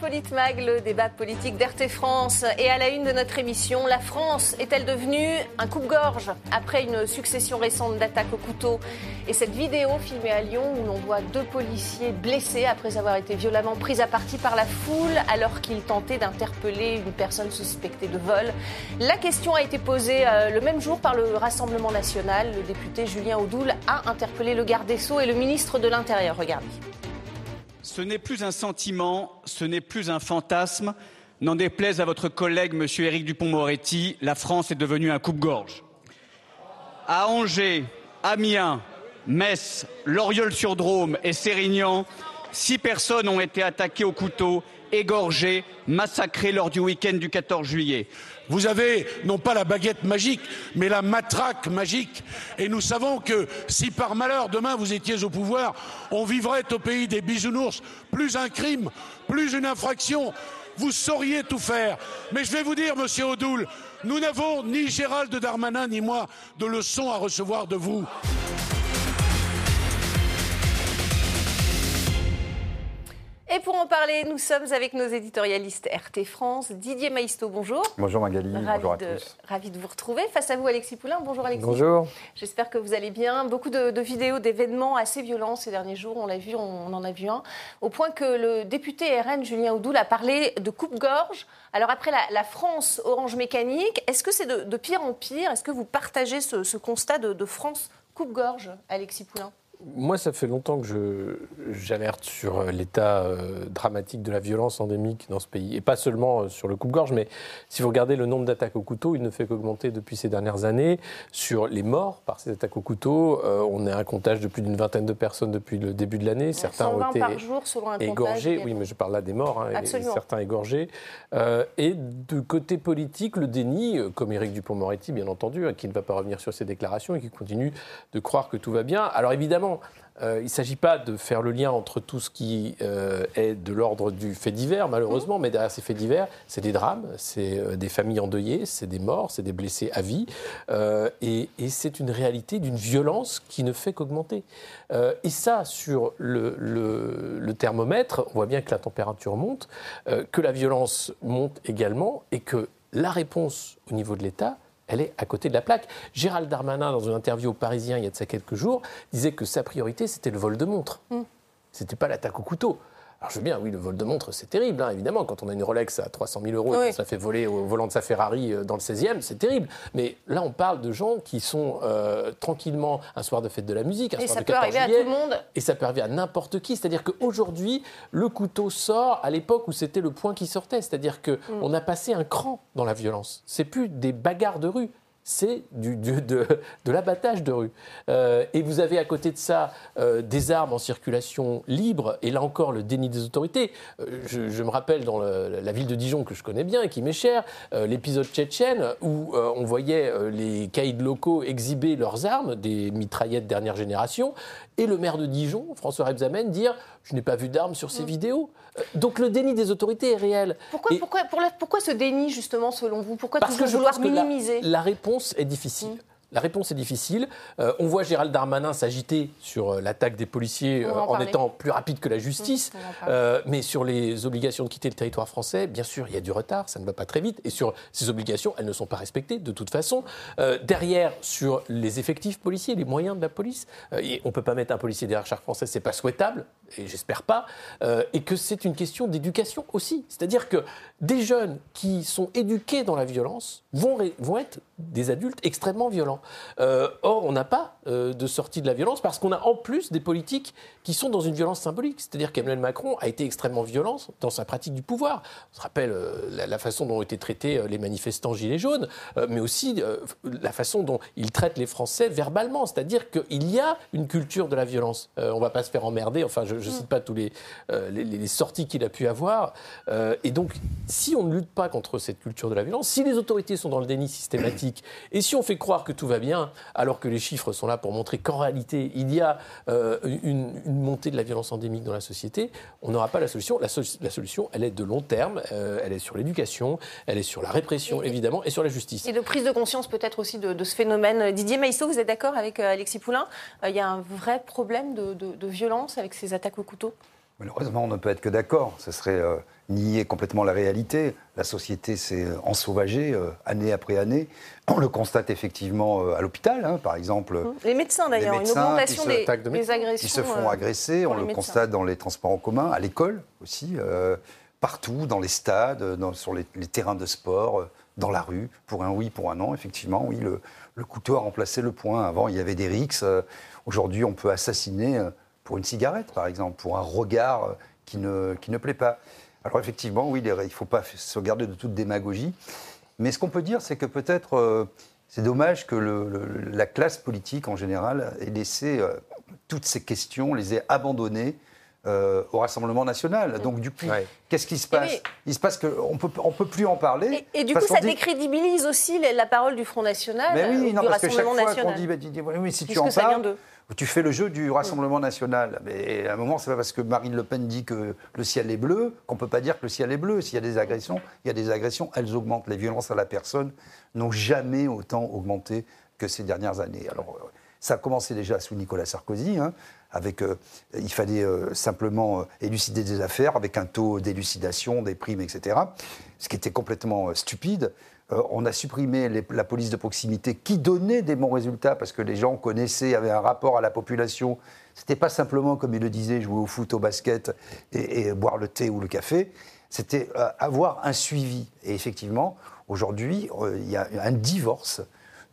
Politmag, le débat politique d'RT France. Et à la une de notre émission, la France est-elle devenue un coupe-gorge après une succession récente d'attaques au couteau? Et cette vidéo filmée à Lyon où l'on voit deux policiers blessés après avoir été violemment pris à partie par la foule alors qu'ils tentaient d'interpeller une personne suspectée de vol. La question a été posée euh, le même jour par le Rassemblement national. Le député Julien Audoul a interpellé le garde des Sceaux et le ministre de l'Intérieur. Regardez. Ce n'est plus un sentiment, ce n'est plus un fantasme. N'en déplaise à votre collègue, M. Éric Dupont-Moretti, la France est devenue un coupe-gorge. À Angers, Amiens, Metz, Loriol-sur-Drôme et Sérignan, six personnes ont été attaquées au couteau, égorgées, massacrées lors du week-end du 14 juillet. Vous avez non pas la baguette magique, mais la matraque magique. Et nous savons que si par malheur demain vous étiez au pouvoir, on vivrait au pays des bisounours. Plus un crime, plus une infraction. Vous sauriez tout faire. Mais je vais vous dire, monsieur Odoul, nous n'avons ni Gérald Darmanin ni moi de leçons à recevoir de vous. Et pour en parler, nous sommes avec nos éditorialistes RT France. Didier Maisto, bonjour. Bonjour Magali, bonjour à de, tous. Ravi de vous retrouver. Face à vous, Alexis Poulain. Bonjour Alexis. Bonjour. J'espère que vous allez bien. Beaucoup de, vidéos, d'événements assez violents ces derniers jours. On l'a vu, on, en a vu un. Au point que le député RN, Julien Oudoul, a parlé de coupe-gorge. Alors après la, France Orange Mécanique, est-ce que c'est de, pire en pire? Est-ce que vous partagez ce, constat de, de France coupe-gorge, Alexis Poulain? Moi, ça fait longtemps que j'alerte sur euh, l'état euh, dramatique de la violence endémique dans ce pays. Et pas seulement euh, sur le coupe-gorge, mais si vous regardez le nombre d'attaques au couteau, il ne fait qu'augmenter depuis ces dernières années. Sur les morts par ces attaques au couteau, on est à un comptage de plus d'une vingtaine de personnes depuis le début de l'année. Certains ont été par jour, selon un égorgés. Oui, mais je parle là des morts, hein, certains égorgés. et de côté politique, le déni, comme Éric Dupont-Moretti, bien entendu, hein, qui ne va pas revenir sur ses déclarations et qui continue de croire que tout va bien. Alors évidemment, euh, il ne s'agit pas de faire le lien entre tout ce qui euh, est de l'ordre du fait divers, malheureusement, mais derrière ces faits divers, c'est des drames, c'est euh, des familles endeuillées, c'est des morts, c'est des blessés à vie, et, c'est une réalité d'une violence qui ne fait qu'augmenter. et ça, sur le, le, thermomètre, on voit bien que la température monte, que la violence monte également, et que la réponse au niveau de l'État, elle est à côté de la plaque. Gérald Darmanin, dans une interview au Parisien il y a de ça quelques jours, disait que sa priorité, c'était le vol de montre. Mm. Ce n'était pas l'attaque au couteau. Alors je veux bien, oui, le vol de montre, c'est terrible, hein, évidemment. Quand on a une Rolex à 300 000 euros et qu'on se fait voler au volant de sa Ferrari euh, dans le 16e, c'est terrible. Mais là, on parle de gens qui sont euh, tranquillement un soir de fête de la musique, un et soir ça de peut arriver à tout le monde. Et ça peut arriver à n'importe qui. C'est-à-dire qu'aujourd'hui, le couteau sort à l'époque où c'était le point qui sortait. C'est-à-dire qu'on mm. on a passé un cran dans la violence. C'est plus des bagarres de rue c'est du, de, l'abattage de rue. Euh, et vous avez à côté de ça euh, des armes en circulation libre, et là encore le déni des autorités. Euh, je, me rappelle dans la ville de Dijon que je connais bien et qui m'est chère, l'épisode tchétchène où on voyait les caïds locaux exhiber leurs armes, des mitraillettes dernière génération, et le maire de Dijon, François Rebsamen, dire je n'ai pas vu d'armes sur ces mm. vidéos. Euh, donc le déni des autorités est réel. Pourquoi, pourquoi, pourquoi ce déni, justement, selon vous? Pourquoi Parce que je vouloir minimiser? la, réponse est difficile. Mm. La réponse est difficile. Euh, on voit Gérald Darmanin s'agiter sur euh, l'attaque des policiers euh, en, étant plus rapide que la justice. Mmh, mais sur les obligations de quitter le territoire français, bien sûr, il y a du retard, ça ne va pas très vite. Et sur ces obligations, elles ne sont pas respectées de toute façon. derrière, sur les effectifs policiers, les moyens de la police, on ne peut pas mettre un policier derrière chaque Français, c'est pas souhaitable, et j'espère pas. et que c'est une question d'éducation aussi. C'est-à-dire que des jeunes qui sont éduqués dans la violence vont, vont être des adultes extrêmement violents. Euh, or, on n'a pas euh, de sortie de la violence parce qu'on a en plus des politiques qui sont dans une violence symbolique. C'est-à-dire qu'Emmanuel Macron a été extrêmement violent dans sa pratique du pouvoir. On se rappelle euh, la, façon dont ont été traités les manifestants gilets jaunes, mais aussi la façon dont il traite les Français verbalement. C'est-à-dire qu'il y a une culture de la violence. on ne va pas se faire emmerder. Enfin, je ne cite pas tous les, les, sorties qu'il a pu avoir. et donc, si on ne lutte pas contre cette culture de la violence, si les autorités sont dans le déni systématique, et si on fait croire que tout va bien, alors que les chiffres sont là pour montrer qu'en réalité, il y a euh, une, montée de la violence endémique dans la société, on n'aura pas la solution. La, solution, elle est de long terme, euh, elle est sur l'éducation, elle est sur la répression, évidemment, et sur la justice. Et de prise de conscience peut-être aussi de, ce phénomène. Didier Maïsso, vous êtes d'accord avec euh, Alexis Poulain Il y a un vrai problème de, violence avec ces attaques au couteau? Malheureusement, on ne peut être que d'accord. Ce serait nier complètement la réalité. La société s'est ensauvagée année après année. On le constate effectivement à l'hôpital, hein, par exemple. Mmh. Les médecins d'ailleurs, une augmentation des, agressions. Qui se font agresser, on le constate dans les transports en commun, à l'école aussi, partout, dans les stades, sur les, terrains de sport, dans la rue, pour un oui, pour un non. Effectivement, oui, le, le couteau a remplacé le poing. Avant, il y avait des rixes. Aujourd'hui, on peut assassiner pour une cigarette, par exemple, pour un regard euh, qui ne, qui ne plaît pas. Alors effectivement, oui, il ne faut pas se garder de toute démagogie. Mais ce qu'on peut dire, c'est que peut-être euh, c'est dommage que la classe politique en général ait laissé euh, toutes ces questions, les ait abandonnées au Rassemblement national. Donc du coup, qu'est-ce qui se passe? Il se passe qu'on peut, on peut plus en parler. Et, du coup, ça décrédibilise aussi la parole du Front National, mais oui, non, du parce Rassemblement que chaque national. Fois qu'on dit, bah, oui, si tu en parles, tu fais le jeu du Rassemblement national. Mais à un moment, c'est pas parce que Marine Le Pen dit que le ciel est bleu qu'on peut pas dire que le ciel est bleu. S'il y a des agressions, il y a des agressions, elles augmentent. Les violences à la personne n'ont jamais autant augmenté que ces dernières années. Alors, euh, ça a commencé déjà sous Nicolas Sarkozy, hein, avec, euh, il fallait euh, simplement élucider des affaires avec un taux d'élucidation, des primes, etc. Ce qui était complètement stupide. Euh, on a supprimé la police de proximité qui donnait des bons résultats parce que les gens connaissaient, avaient un rapport à la population. C'était pas simplement, comme il le disait, jouer au foot, au basket et, boire le thé ou le café. C'était euh, avoir un suivi. Et effectivement, aujourd'hui, euh, il y a un divorce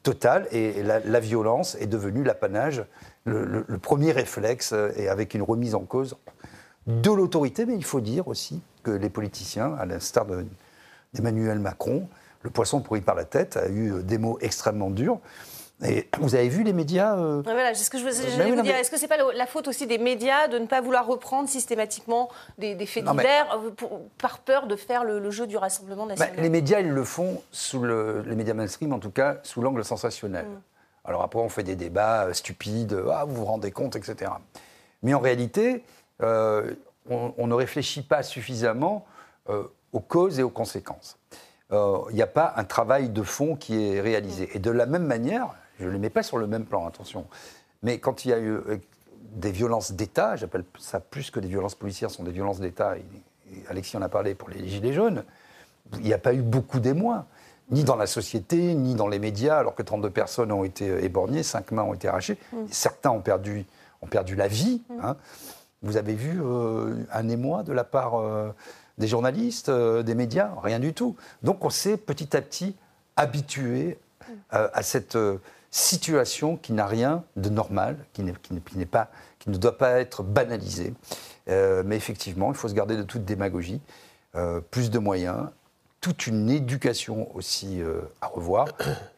total et la, violence est devenue l'apanage, le, premier réflexe, et avec une remise en cause de l'autorité. Mais il faut dire aussi que les politiciens, à l'instar d'Emmanuel Macron, le poisson pourri par la tête, a eu euh, des mots extrêmement durs. Et vous avez vu les médias euh... Voilà, c'est ce que je voulais vous dire. Est-ce que c'est pas la faute aussi des médias de ne pas vouloir reprendre systématiquement des, faits divers euh, par peur de faire le, jeu du Rassemblement national? Les médias, ils le font, sous le, les médias mainstream en tout cas, sous l'angle sensationnel. Mm. Alors après, on fait des débats euh, stupides, ah, vous vous rendez compte, etc. Mais en réalité, on, ne réfléchit pas suffisamment aux causes et aux conséquences. Euh, il n'y a pas un travail de fond qui est réalisé. Et de la même manière, je ne les mets pas sur le même plan, attention, mais quand il y a eu euh, des violences d'État, j'appelle ça plus que des violences policières, sont des violences d'État, Alexis en a parlé pour les Gilets jaunes, il n'y a pas eu beaucoup d'émois, ni dans la société, ni dans les médias, alors que 32 personnes ont été euh, éborgnées, 5 mains ont été arrachées, mm. certains ont perdu, ont perdu la vie. Mm. Hein. Vous avez vu un émoi de la part des journalistes, euh, des médias, rien du tout. Donc on s'est petit à petit habitué euh, à cette euh, situation qui n'a rien de normal, qui, pas, qui ne doit pas être banalisée. mais effectivement, il faut se garder de toute démagogie, plus de moyens, toute une éducation aussi à revoir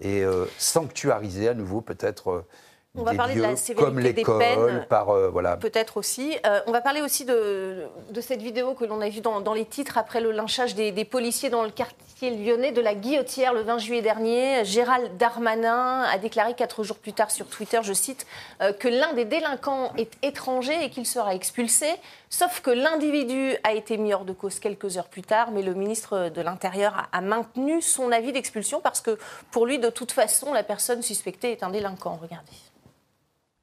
et sanctuariser à nouveau peut-être on va parler de la sévérité des peines, par, euh, voilà. peut-être aussi. Euh, on va parler aussi de, de cette vidéo que l'on a vue dans, les titres après le lynchage des, policiers dans le quartier lyonnais de la Guillotière le 20 juillet dernier. Gérald Darmanin a déclaré quatre jours plus tard sur Twitter, je cite, euh, que l'un des délinquants est étranger et qu'il sera expulsé. Sauf que l'individu a été mis hors de cause quelques heures plus tard, mais le ministre de l'Intérieur a maintenu son avis d'expulsion parce que pour lui, de toute façon, la personne suspectée est un délinquant. Regardez.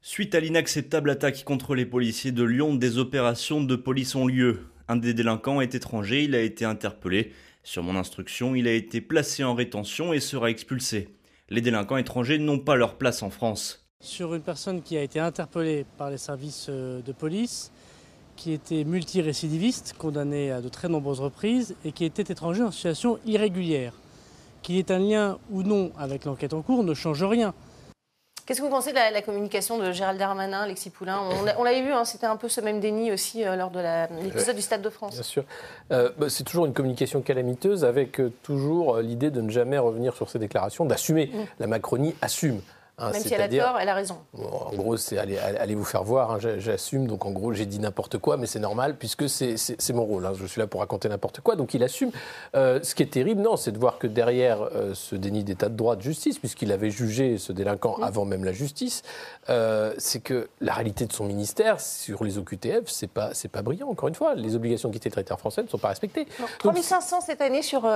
Suite à l'inacceptable attaque contre les policiers de Lyon, des opérations de police ont lieu. Un des délinquants est étranger, il a été interpellé. Sur mon instruction, il a été placé en rétention et sera expulsé. Les délinquants étrangers n'ont pas leur place en France. Sur une personne qui a été interpellée par les services euh, de police, qui était multirécidiviste, condamné à de très nombreuses reprises et qui était étranger en situation irrégulière. Qu'il ait un lien ou non avec l'enquête en cours ne change rien. Qu'est-ce que vous pensez de la, communication de Gérald Darmanin, Alexis Poulain On, l'avait vu, hein, c'était un peu ce même déni aussi euh, lors de l'épisode du Stade de France. Bien sûr. Euh, bah, c'est toujours une communication calamiteuse avec euh, toujours l'idée de ne jamais revenir sur ces déclarations, d'assumer. Mm. La Macronie assume. Hein, Même si elle a tort, elle a raison. en gros, c'est allez, vous faire voir, hein, j'assume. Donc en gros, j'ai dit n'importe quoi, mais c'est normal puisque c'est mon rôle. Hein. je suis là pour raconter n'importe quoi, donc il assume. Euh, ce qui est terrible, non, c'est de voir que derrière euh, ce déni d'état de droit de justice, puisqu'il avait jugé ce délinquant avant même la justice, euh, c'est que la réalité de son ministère sur les OQTF, c'est pas, pas brillant. Encore une fois, les obligations de quitter le territoire français ne sont pas respectées. 3500 cette année sur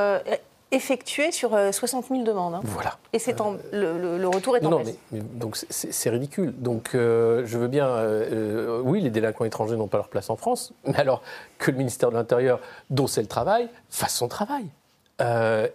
effectué sur 60 000 demandes. Hein. Voilà. Et c'est le, retour est en non, mais, donc c'est ridicule. Donc je veux bien, oui, les délinquants étrangers n'ont pas leur place en France, mais alors que le ministère de l'Intérieur, dont c'est le travail, fasse son travail.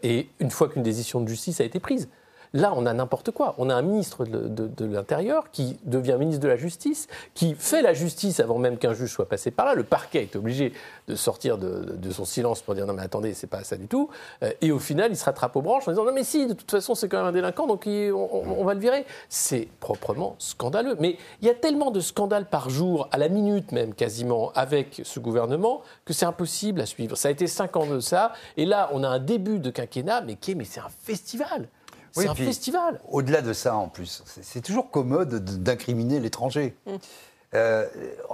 et une fois qu'une décision de justice a été prise, Là, on a n'importe quoi. On a un ministre de, l'Intérieur qui devient ministre de la Justice, qui fait la justice avant même qu'un juge soit passé par là. Le parquet est obligé de sortir de, son silence pour dire non mais attendez, c'est pas ça du tout. Euh, et au final, il se rattrape aux branches en disant non mais si, de toute façon c'est quand même un délinquant, donc on, va le virer. C'est proprement scandaleux. Mais il y a tellement de scandales par jour, à la minute même quasiment, avec ce gouvernement, que c'est impossible à suivre. Ça a été cinq ans de ça, et là on a un début de quinquennat, mais qui mais c'est un festival. C'est un festival. Au-delà de ça, en plus, c'est toujours commode d'incriminer l'étranger. Mm. Euh,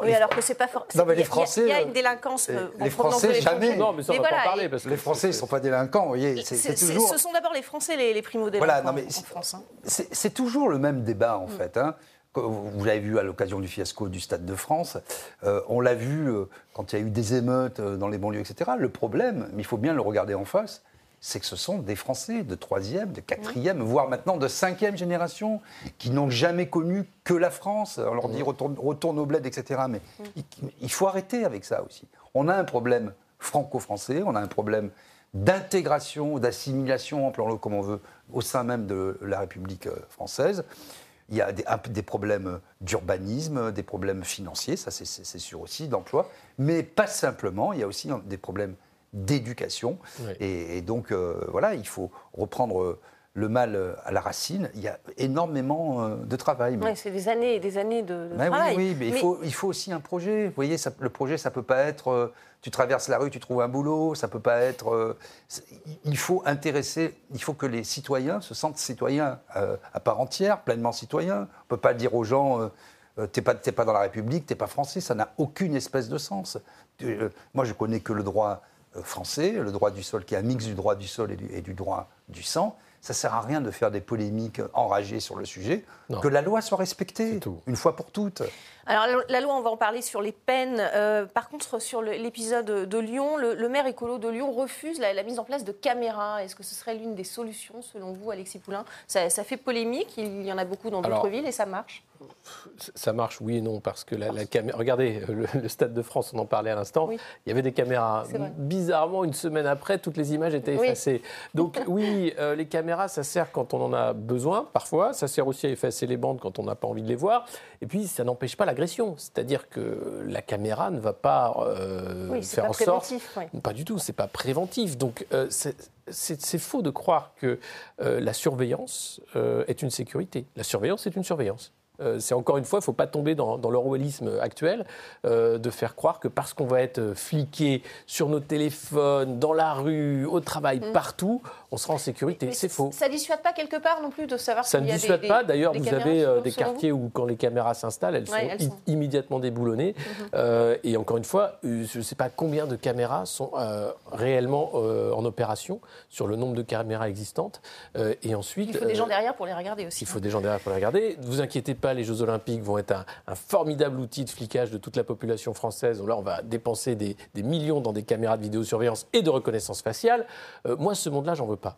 oui, alors que c'est pas forcément. Non, mais les Français. Il y, a une délinquance. Euh, les Français, jamais. Non, mais ça, on va pas parler. Parce que les Français ne sont pas délinquants, vous voyez. C'est toujours... Ce sont d'abord les Français, les, les primo-délinquants voilà, en France. Hein. C'est toujours le même débat, en mm. fait. Hein. Vous l'avez vu à l'occasion du fiasco du Stade de France. Euh, on l'a vu quand il y a eu des émeutes dans les banlieues, etc. Le problème, mais il faut bien le regarder en face, c'est que ce sont des Français de troisième, de quatrième, voire maintenant de cinquième génération, qui n'ont jamais connu que la France. On leur dit retourne, retourne au bled, etc. Mais il, faut arrêter avec ça aussi. On a un problème franco-français, on a un problème d'intégration, d'assimilation, appelons-le comme on veut, au sein même de la République euh, française. Il y a des, des problèmes d'urbanisme, des problèmes financiers, ça c'est sûr aussi, d'emploi, mais pas simplement, il y a aussi des problèmes d'éducation. Et, donc, euh, voilà, il faut reprendre euh, le mal euh, à la racine. Il y a énormément de travail. Oui, c'est des années et des années de, travail. Oui, mais, Il, faut, il faut aussi un projet. Vous voyez, le projet, ça peut pas être tu traverses la rue, tu trouves un boulot, ça peut pas être. il faut intéresser, il faut que les citoyens se sentent citoyens à part entière, pleinement citoyens. On peut pas dire aux gens. t'es pas, pas dans la République, t'es pas français, ça n'a aucune espèce de sens. moi, je connais que le droit euh, français, le droit du sol qui est un mix du droit du sol et du, droit du sang. Ça sert à rien de faire des polémiques enragées sur le sujet. Que la loi soit respectée, une fois pour toutes. Alors la loi, on va en parler sur les peines. Euh, par contre, sur l'épisode de Lyon, le, maire écolo de Lyon refuse la, mise en place de caméras. Est-ce que ce serait l'une des solutions, selon vous, Alexis Poulain? Ça, fait polémique, il y en a beaucoup dans d'autres villes et ça marche ça marche, oui et non, parce que la, caméra. Regardez, le, Stade de France, on en parlait à l'instant. Il y avait des caméras. Bizarrement, une semaine après, toutes les images étaient effacées. Donc, oui, euh, les caméras, ça sert quand on en a besoin, parfois. Ça sert aussi à effacer les bandes quand on n'a pas envie de les voir. Et puis, ça n'empêche pas l'agression. C'est-à-dire que la caméra ne va pas euh, faire en sorte. Pas du tout, c'est pas préventif. Donc, euh, c'est faux de croire que la surveillance est une sécurité. La surveillance est une surveillance. Euh, c'est encore une fois, il ne faut pas tomber dans, dans l'euroélisme actuel, euh, de faire croire que parce qu'on va être fliqué sur nos téléphones, dans la rue, au travail, mm. partout, on sera en sécurité. C'est faux. Ça ne dissuade pas quelque part non plus de savoir Ça ne dissuade pas. D'ailleurs, vous avez euh, des quartiers où, quand les caméras s'installent, elles, sont immédiatement déboulonnées. Mm-hmm. et encore une fois, je ne sais pas combien de caméras sont réellement en opération sur le nombre de caméras existantes. et ensuite. Il faut des gens derrière pour les regarder aussi. Il faut des gens derrière pour les regarder. Ne vous inquiétez pas les Jeux Olympiques vont être un, formidable outil de flicage de toute la population française. Là, on va dépenser des, millions dans des caméras de vidéosurveillance et de reconnaissance faciale. Euh, moi, ce monde-là, j'en veux pas,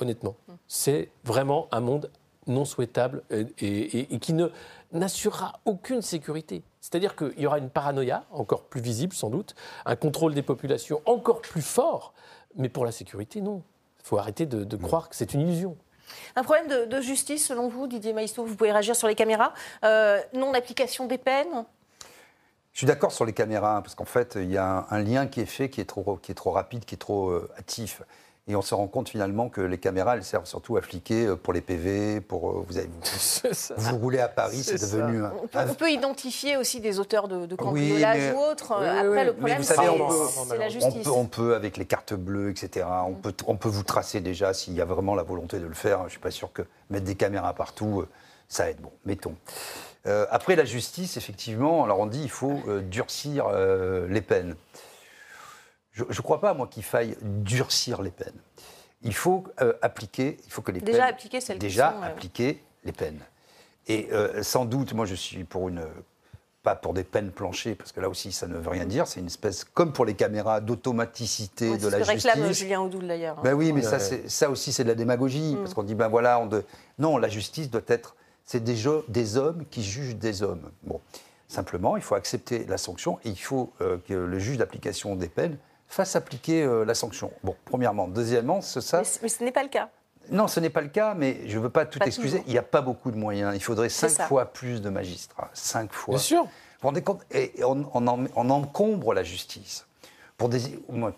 honnêtement. C'est vraiment un monde non souhaitable et, qui ne n'assurera aucune sécurité. C'est-à-dire qu'il y aura une paranoïa encore plus visible sans doute, un contrôle des populations encore plus fort, mais pour la sécurité, non. Il faut arrêter de croire que c'est une illusion. Un problème de, justice, selon vous, Didier Maïsto, vous pouvez réagir sur les caméras. Euh, non application des peines je suis d'accord sur les caméras, parce qu'en fait, il y a un, lien qui est fait qui est trop, qui est trop rapide, qui est trop euh, actif. Et on se rend compte finalement que les caméras, elles servent surtout à fliquer euh, pour les PV, pour euh, vous, avez, vous, roulez à Paris, c'est devenu. On peut, identifier aussi des auteurs de, de cambriolage ou autres. Après, le problème, c'est la justice. On peut, avec les cartes bleues, etc. On peut, on peut vous tracer déjà s'il y a vraiment la volonté de le faire. Je ne suis pas sûr que mettre des caméras partout, euh, ça aide. Bon, mettons. après la justice, effectivement, alors on dit il faut durcir les peines. Je ne crois pas, moi, qu'il faille durcir les peines. Il faut euh, appliquer, il faut que les déjà peines... Appliquer celles déjà qui sont, appliquer les peines. Et euh, sans doute, moi, je suis pour une pas pour des peines planchées, parce que là aussi, ça ne veut rien dire. C'est une espèce, comme pour les caméras, d'automaticité de la justice. C'est ce que réclame Julien Audoul d'ailleurs. Ben oui, mais ça, ça aussi, c'est de la démagogie, mm. parce qu'on dit, ben voilà, on de... non, la justice doit être, c'est des, des hommes qui jugent des hommes. Bon, simplement, il faut accepter la sanction et il faut euh, que le juge d'application des peines fasse appliquer euh, la sanction. Bon, premièrement. Deuxièmement, ce, ça... mais ce n'est pas le cas. Non, ce n'est pas le cas, mais je ne veux pas tout excuser. Il n'y a pas beaucoup de moyens. Il faudrait cinq fois plus de magistrats. Cinq fois. Bien sûr. Vous vous rendez compte Et on, encombre la justice. Pour des,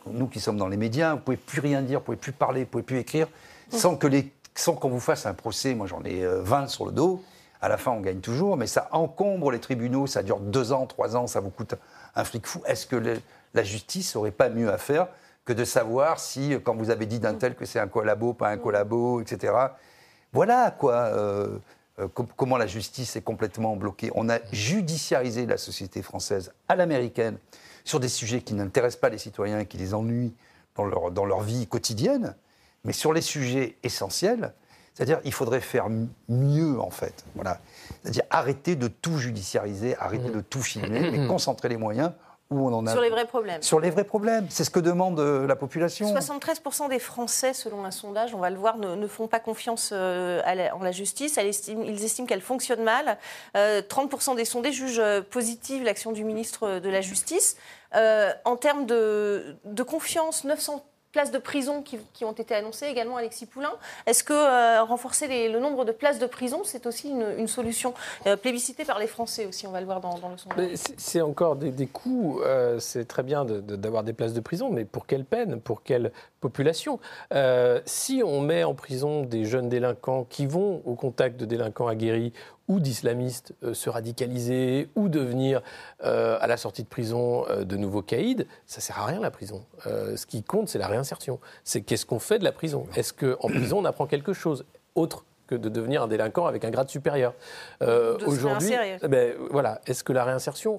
nous qui sommes dans les médias, vous ne pouvez plus rien dire, vous ne pouvez plus parler, vous ne pouvez plus écrire, sans que les, sans qu'on vous fasse un procès. Moi, j'en ai 20 euh, sur le dos. À la fin, on gagne toujours, mais ça encombre les tribunaux. Ça dure deux ans, trois ans, ça vous coûte un fric fou. Est-ce que la justice n'aurait pas mieux à faire que de savoir si, quand vous avez dit d'un tel que c'est un collabo, pas un collabo, etc. Voilà quoi. Euh, euh, comment la justice est complètement bloquée. On a judiciarisé la société française à l'américaine sur des sujets qui n'intéressent pas les citoyens et qui les ennuient dans leur, dans leur vie quotidienne, mais sur les sujets essentiels, c'est-à-dire il faudrait faire mieux en fait. Voilà. C'est-à-dire arrêter de tout judiciariser, arrêter mmh. de tout filmer, mais concentrer les moyens sur les vrais problèmes. Sur les vrais problèmes. C'est ce que demande euh, la population. 73% des Français, selon un sondage, on va le voir, ne, font pas confiance euh, en la justice. ils estiment qu'elle fonctionne mal. 30% euh, des sondés jugent positive l'action du ministre de la Justice. en termes de, de confiance, 900 places de prison qui, ont été annoncées également, Alexis Poulain. Est-ce que euh, renforcer le nombre de places de prison, c'est aussi une, solution euh, plébiscitée par les Français aussi, on va le voir dans, le sondage C'est encore des, coûts, euh, c'est très bien d'avoir des places de prison, mais pour quelle peine Pour quelle population? Si on met en prison des jeunes délinquants qui vont au contact de délinquants aguerris ou d'islamistes euh, se radicaliser ou devenir, euh, à la sortie de prison, euh, de nouveaux caïds, ça sert à rien la prison. ce qui compte, c'est la réinsertion. C'est qu'est-ce qu'on fait de la prison? Est-ce qu'en prison, on apprend quelque chose autre que de devenir un délinquant avec un grade supérieur? Aujourd'hui, eh ben, voilà, est-ce que la réinsertion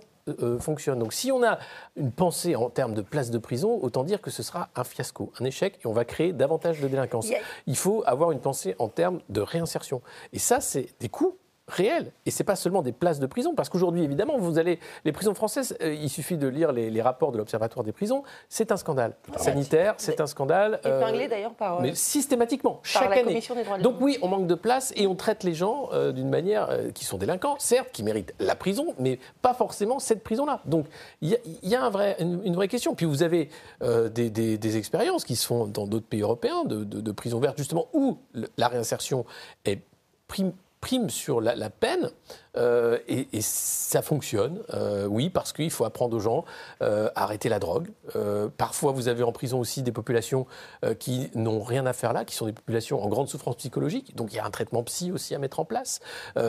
fonctionne? Donc si on a une pensée en termes de place de prison, autant dire que ce sera un fiasco, un échec, et on va créer davantage de délinquance. Il faut avoir une pensée en termes de réinsertion. Et ça, c'est des coûts réel. Et ce n'est pas seulement des places de prison, parce qu'aujourd'hui, évidemment, vous allez. Les prisons françaises, euh, il suffit de lire les, rapports de l'Observatoire des prisons, c'est un scandale. Sanitaire, c'est un scandale. Euh, Épinglé d'ailleurs par. mais systématiquement, chaque année. Donc oui, on manque de place et on traite les gens euh, d'une manière qui sont délinquants, certes, qui méritent la prison, mais pas forcément cette prison-là. Donc il y, a, un vrai, une, vraie question. Puis vous avez des, expériences qui se font dans d'autres pays européens de, de, prison verte, justement, où la réinsertion est prime prime sur la, peine euh, et, ça fonctionne, euh, oui, parce qu'il faut apprendre aux gens euh, à arrêter la drogue. parfois, vous avez en prison aussi des populations qui n'ont rien à faire là, qui sont des populations en grande souffrance psychologique. Donc, il y a un traitement psy aussi à mettre en place.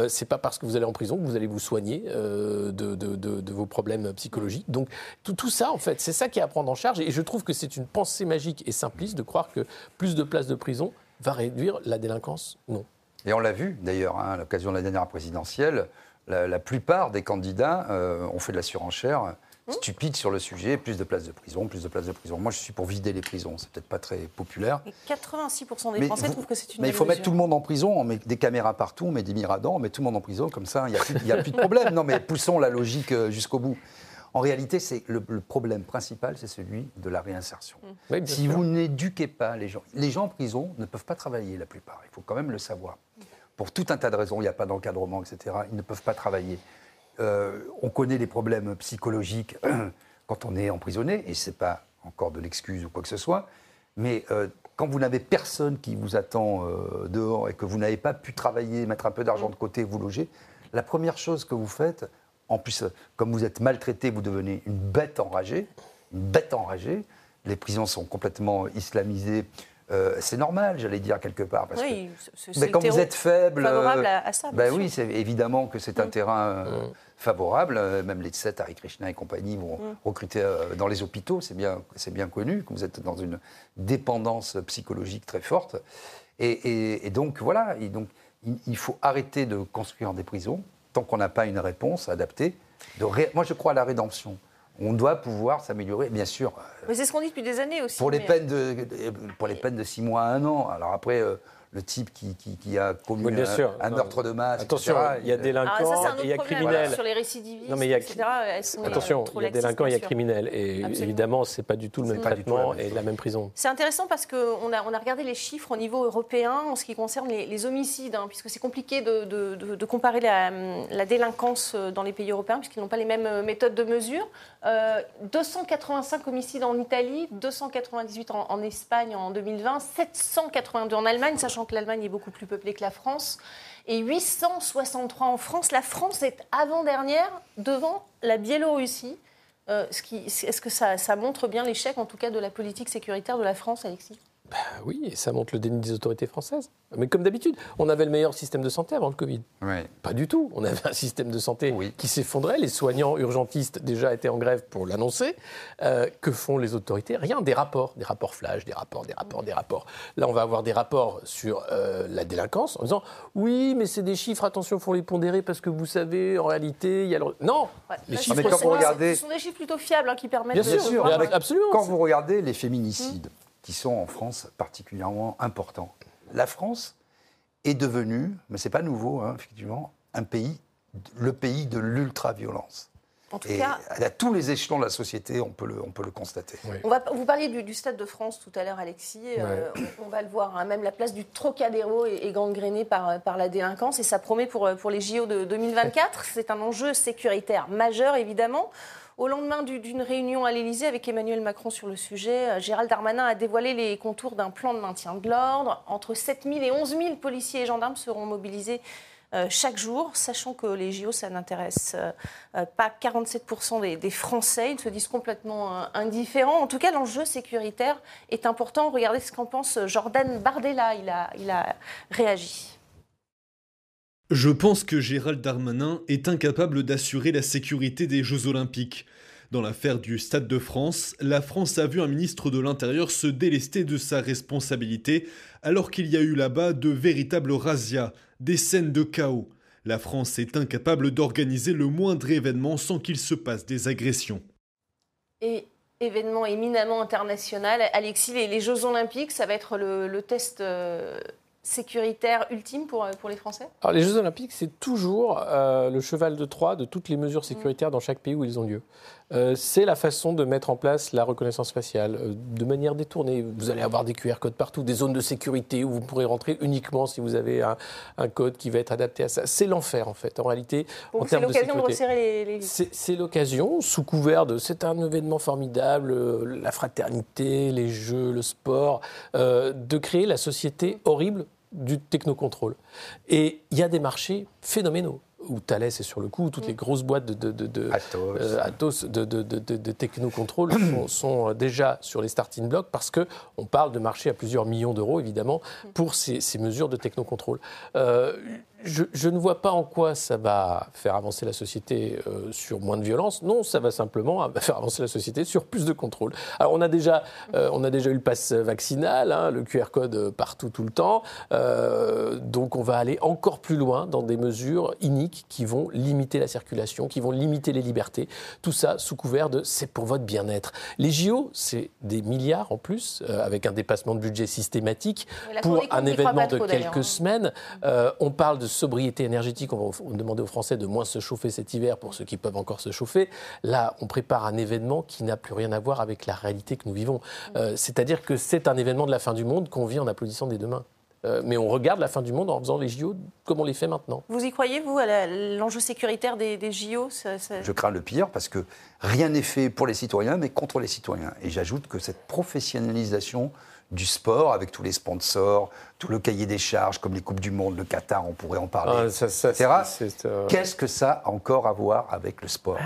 c'est pas parce que vous allez en prison que vous allez vous soigner de, vos problèmes psychologiques. Donc, tout, tout ça, en fait, c'est ça qui est à prendre en charge. Et je trouve que c'est une pensée magique et simpliste de croire que plus de places de prison va réduire la délinquance. Non. Et on l'a vu d'ailleurs, hein, à l'occasion de la dernière présidentielle, la, plupart des candidats euh, ont fait de la surenchère mmh. stupide sur le sujet, plus de places de prison, plus de places de prison. Moi, je suis pour vider les prisons, c'est peut-être pas très populaire. Et 86% des Français trouvent que c'est une Mais il faut mettre tout le monde en prison, on met des caméras partout, on met des miradors, on met tout le monde en prison, comme ça, il n'y a, a, plus de problème. Non, mais poussons la logique euh, jusqu'au bout. En réalité, c'est le, problème principal, c'est celui de la réinsertion. Mmh. si vous n'éduquez pas les gens, les gens en prison ne peuvent pas travailler la plupart. Il faut quand même le savoir. Pour tout un tas de raisons, il n'y a pas d'encadrement, etc. Ils ne peuvent pas travailler. Euh, on connaît les problèmes psychologiques quand on est emprisonné, et ce n'est pas encore de l'excuse ou quoi que ce soit. Mais euh, quand vous n'avez personne qui vous attend euh, dehors et que vous n'avez pas pu travailler, mettre un peu d'argent de côté, vous loger, la première chose que vous faites, en plus, comme vous êtes maltraité, vous devenez une bête enragée. Une bête enragée. Les prisons sont complètement islamisées. Euh, c'est normal, j'allais dire quelque part. Parce oui, que, mais quand vous êtes faible, favorable à, ça. Ben oui, c'est évidemment que c'est un mm. terrain euh, mm. favorable. Euh, même les 7, Harry Krishna et compagnie vont mm. recruter dans les hôpitaux. C'est bien, c'est bien connu que vous êtes dans une dépendance psychologique très forte. Et, donc voilà, donc, il faut arrêter de construire des prisons tant qu'on n'a pas une réponse adaptée. De Moi, je crois à la rédemption. On doit pouvoir s'améliorer, bien sûr. Mais c'est ce qu'on dit depuis des années aussi. Pour les, peines de, pour les peines de 6 mois à 1 an. Alors après, euh, le type qui, qui, a commis bien un, sûr. un meurtre de masse. Attention, il y a délinquants, ah, il y a criminels. Sur les récidivistes, non, mais il y a... etc. Attention, il y a délinquants, il y a criminels. Et Absolument. évidemment, ce n'est pas du tout le même traitement et la même prison. C'est intéressant parce qu'on a, on a regardé les chiffres au niveau européen en ce qui concerne les, homicides, hein, puisque c'est compliqué de, de, de, comparer la, la, délinquance dans les pays européens, puisqu'ils n'ont pas les mêmes méthodes de mesure. Euh, 285 homicides en Italie, 298 en, en Espagne en 2020, 782 en Allemagne, sachant que l'Allemagne est beaucoup plus peuplée que la France, et 863 en France. La France est avant-dernière devant la Biélorussie. Euh, Est-ce que ça, ça montre bien l'échec, en tout cas, de la politique sécuritaire de la France, Alexis? Bah oui, et ça montre le déni des autorités françaises. Mais comme d'habitude, on avait le meilleur système de santé avant le Covid. Pas du tout. On avait un système de santé qui s'effondrait. Les soignants urgentistes déjà étaient en grève pour l'annoncer. Euh, que font les autorités? Rien. Des rapports. Des rapports flash, des rapports, des rapports, des rapports. Là, on va avoir des rapports sur euh, la délinquance en disant oui, mais c'est des chiffres, attention, il faut les pondérer parce que vous savez, en réalité, il y a le... Non Les chiffres, quand vous regardez... ce sont des chiffres plutôt fiables hein, qui permettent Bien sûr, absolument. Quand vous regardez les féminicides, qui sont en France particulièrement importants. La France est devenue, mais ce n'est pas nouveau, hein, effectivement, un pays, le pays de l'ultra-violence. En tout cas, à tous les échelons de la société, on peut le, on peut le constater. On va, vous parliez du, Stade de France tout à l'heure, Alexis. Euh, on, va le voir, hein, même la place du Trocadéro est, est, gangrénée par, par la délinquance et ça promet pour, pour les JO de 2024. C'est un enjeu sécuritaire majeur, évidemment. Au lendemain d'une réunion à l'Élysée avec Emmanuel Macron sur le sujet, euh, Gérald Darmanin a dévoilé les contours d'un plan de maintien de l'ordre. Entre 7 000 et 11 000 policiers et gendarmes seront mobilisés euh, chaque jour, sachant que les JO, ça n'intéresse euh, pas 47% des, Français. Ils se disent complètement indifférents. En tout cas, l'enjeu sécuritaire est important. Regardez ce qu'en pense Jordan Bardella. Il a réagi. Je pense que Gérald Darmanin est incapable d'assurer la sécurité des Jeux Olympiques. Dans l'affaire du Stade de France, la France a vu un ministre de l'Intérieur se délester de sa responsabilité alors qu'il y a eu là-bas de véritables razzias, des scènes de chaos. La France est incapable d'organiser le moindre événement sans qu'il se passe des agressions. Et événement éminemment international, Alexis, les, Jeux Olympiques, ça va être le, test euh, sécuritaire ultime pour, euh, pour les Français Alors, Les Jeux Olympiques, c'est toujours euh, le cheval de Troie de toutes les mesures sécuritaires dans chaque pays où ils ont lieu. Euh, c'est la façon de mettre en place la reconnaissance faciale de manière détournée. Vous allez avoir des QR codes partout, des zones de sécurité où vous pourrez rentrer uniquement si vous avez un, un code qui va être adapté à ça. C'est l'enfer en fait, en réalité. en c'est l'occasion de, resserrer les, les... C'est l'occasion, sous couvert de c'est un événement formidable, la fraternité, les jeux, le sport, de créer la société horrible du technocontrôle. Et il y a des marchés phénoménaux où Thales est sur le coup, toutes les grosses boîtes de, de, de, Atos. Euh, de, technocontrôle sont, déjà sur les starting blocks parce qu'on parle de marchés à plusieurs millions d'euros, évidemment, pour ces, mesures de technocontrôle. Euh, je, ne vois pas en quoi ça va faire avancer la société euh, sur moins de violence. Non, ça va simplement faire avancer la société sur plus de contrôle. Alors on a déjà, euh, on a déjà eu le pass vaccinal, hein, le QR code partout tout le temps. Euh, donc on va aller encore plus loin dans des mesures iniques qui vont limiter la circulation, qui vont limiter les libertés. Tout ça sous couvert de c'est pour votre bien-être. Les JO, c'est des milliards en plus, avec un dépassement de budget systématique pour un événement de quelques hein. semaines. on parle de sobriété énergétique, on va demander aux Français de moins se chauffer cet hiver pour ceux qui peuvent encore se chauffer. Là, on prépare un événement qui n'a plus rien à voir avec la réalité que nous vivons. Euh, c'est-à-dire que c'est un événement de la fin du monde qu'on vit en applaudissant des deux mains. Euh, mais on regarde la fin du monde en faisant les JO comme on les fait maintenant. Vous y croyez, vous, à l'enjeu sécuritaire des, JO Je crains le pire parce que rien n'est fait pour les citoyens, mais contre les citoyens. Et j'ajoute que cette professionnalisation du sport avec tous les sponsors, tout le cahier des charges, comme les Coupes du Monde, le Qatar, on pourrait en parler, ah, etc. Euh, Qu'est-ce que ça a encore à voir avec le sport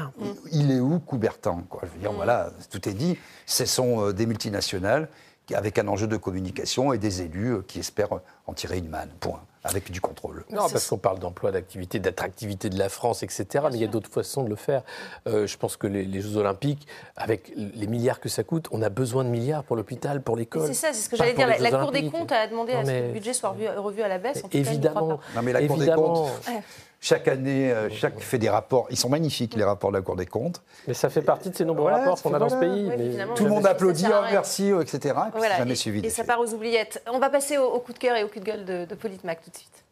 Il est où Coubertin quoi? Je veux dire, mm. voilà, tout est dit. Ce sont euh, des multinationales avec un enjeu de communication et des élus euh, qui espèrent en tirer une manne. Point avec du contrôle. Non, parce qu'on parle d'emploi, d'activité, d'attractivité de la France, etc. mais il y a d'autres façons de le faire. Euh, je pense que les, Jeux Olympiques, avec les milliards que ça coûte, on a besoin de milliards pour l'hôpital, pour l'école. C'est ça, c'est ce que j'allais dire. La, Cour des comptes a demandé à ce que le budget soit revu, à la baisse. En évidemment. non, mais la Cour des comptes. Chaque année, euh, chaque fait des rapports. Ils sont magnifiques, les rapports de la Cour des comptes. Mais ça fait partie de ces nombreux rapports qu'on a dans ce pays. Tout le monde applaudit, oh, merci, etc. Et puis jamais suivi. Et ça part aux oubliettes. On va passer au, coup de cœur et au coup de gueule de, de Politmac tout de suite.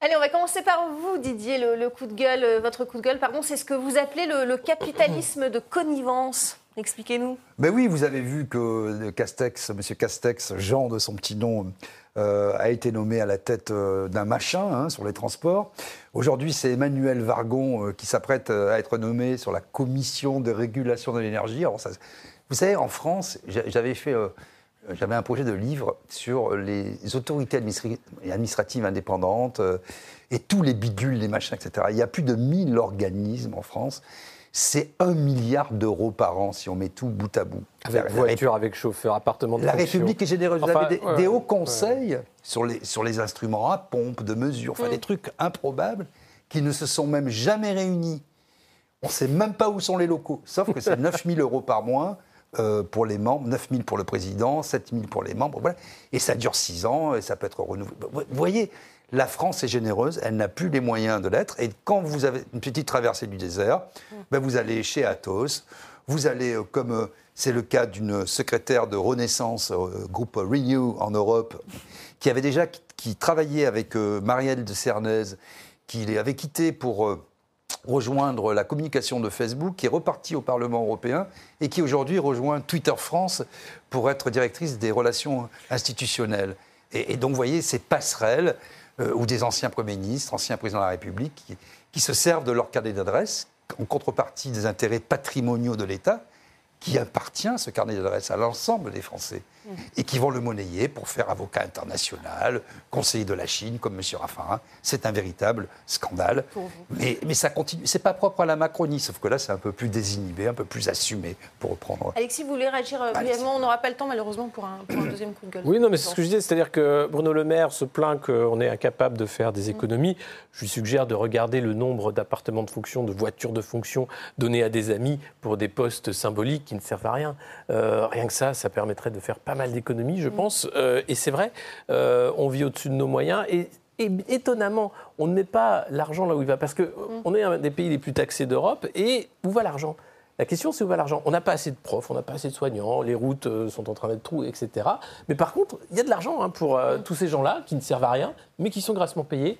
Allez, on va commencer par vous, Didier. Le, coup de gueule, euh, votre coup de gueule, pardon, c'est ce que vous appelez le, capitalisme de connivence. Expliquez-nous. Ben oui, vous avez vu que Castex, Monsieur Castex, Jean de son petit nom, euh, a été nommé à la tête euh, d'un machin hein, sur les transports. Aujourd'hui, c'est Emmanuel Vargon qui s'apprête à être nommé sur la commission de régulation de l'énergie. vous savez, en France, j'avais fait j'avais un projet de livre sur les autorités administratives indépendantes euh, et tous les bidules, les machins, etc. Il y a plus de 1000 organismes en France. C'est un milliard d'euros par an si on met tout bout à bout. Avec voiture, avec chauffeur, appartement de La République est généreuse. Vous avez des, hauts conseils sur, les, sur les instruments à pompe, de mesure, enfin des trucs improbables qui ne se sont même jamais réunis. On ne sait même pas où sont les locaux, sauf que c'est 9000 euros par mois euh, pour les membres, 9 000 pour le président, 7 000 pour les membres. Voilà. Et ça dure 6 ans et ça peut être renouvelé. Vous voyez, la France est généreuse, elle n'a plus les moyens de l'être. Et quand vous avez une petite traversée du désert, ben vous allez chez Athos, vous allez, euh, comme euh, c'est le cas d'une secrétaire de Renaissance, groupe Renew en Europe, qui avait déjà qui, travaillait avec Marielle de Cernez, qui avait quitté pour rejoindre la communication de Facebook, qui est repartie au Parlement européen et qui aujourd'hui rejoint Twitter France pour être directrice des relations institutionnelles. Et, donc, vous voyez, ces passerelles euh, où des anciens premiers ministres, anciens présidents de la République, qui, qui se servent de leur carnet d'adresse en contrepartie des intérêts patrimoniaux de l'État qui appartient, ce carnet d'adresse, à l'ensemble des Français mmh. et qui vont le monnayer pour faire avocat international, conseiller de la Chine, comme M. Raffarin. C'est un véritable scandale. Mais, mais ça continue. C'est pas propre à la Macronie, sauf que là, c'est un peu plus désinhibé, un peu plus assumé, pour reprendre. Alexis, vous voulez réagir euh, brièvement On n'aura pas le temps, malheureusement, pour un, deuxième coup de gueule. Oui, non, mais c'est ce que je disais. C'est-à-dire que Bruno Le Maire se plaint qu'on est incapable de faire des mmh. économies. Je lui suggère de regarder le nombre d'appartements de fonction, de voitures de fonction donnés à des amis pour des postes symboliques qui ne servent à rien. Euh, rien que ça, ça permettrait de faire pas mal d'économies, je mm. pense. Euh, et c'est vrai, euh, on vit au-dessus de nos moyens. Et, étonnamment, on ne met pas l'argent là où il va. Parce qu'on mm. on est un des pays les plus taxés d'Europe. Et où va l'argent? La question, c'est où va l'argent? On n'a pas assez de profs, on n'a pas assez de soignants, les routes sont en train d'être trouées, etc. Mais par contre, il y a de l'argent hein, pour mm. tous ces gens-là qui ne servent à rien, mais qui sont grassement payés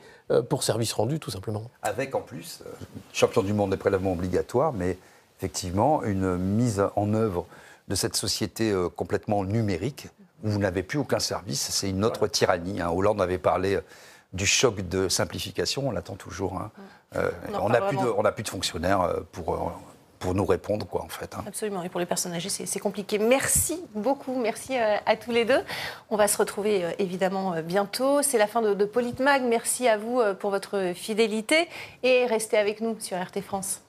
pour services rendus, tout simplement. Avec en plus, champion du monde des prélèvements obligatoires, mais effectivement une mise en œuvre de cette société euh, complètement numérique, où vous n'avez plus aucun service. C'est une autre tyrannie. Hein. Hollande avait parlé euh, du choc de simplification, on l'attend toujours. Hein. Euh, on n'a plus, plus, de fonctionnaires pour, pour nous répondre, quoi, en fait. Hein. Absolument. Et pour les personnes âgées, c'est compliqué. Merci beaucoup. Merci à tous les deux. On va se retrouver évidemment bientôt. C'est la fin de, de Politmag. Merci à vous pour votre fidélité et restez avec nous sur RT France.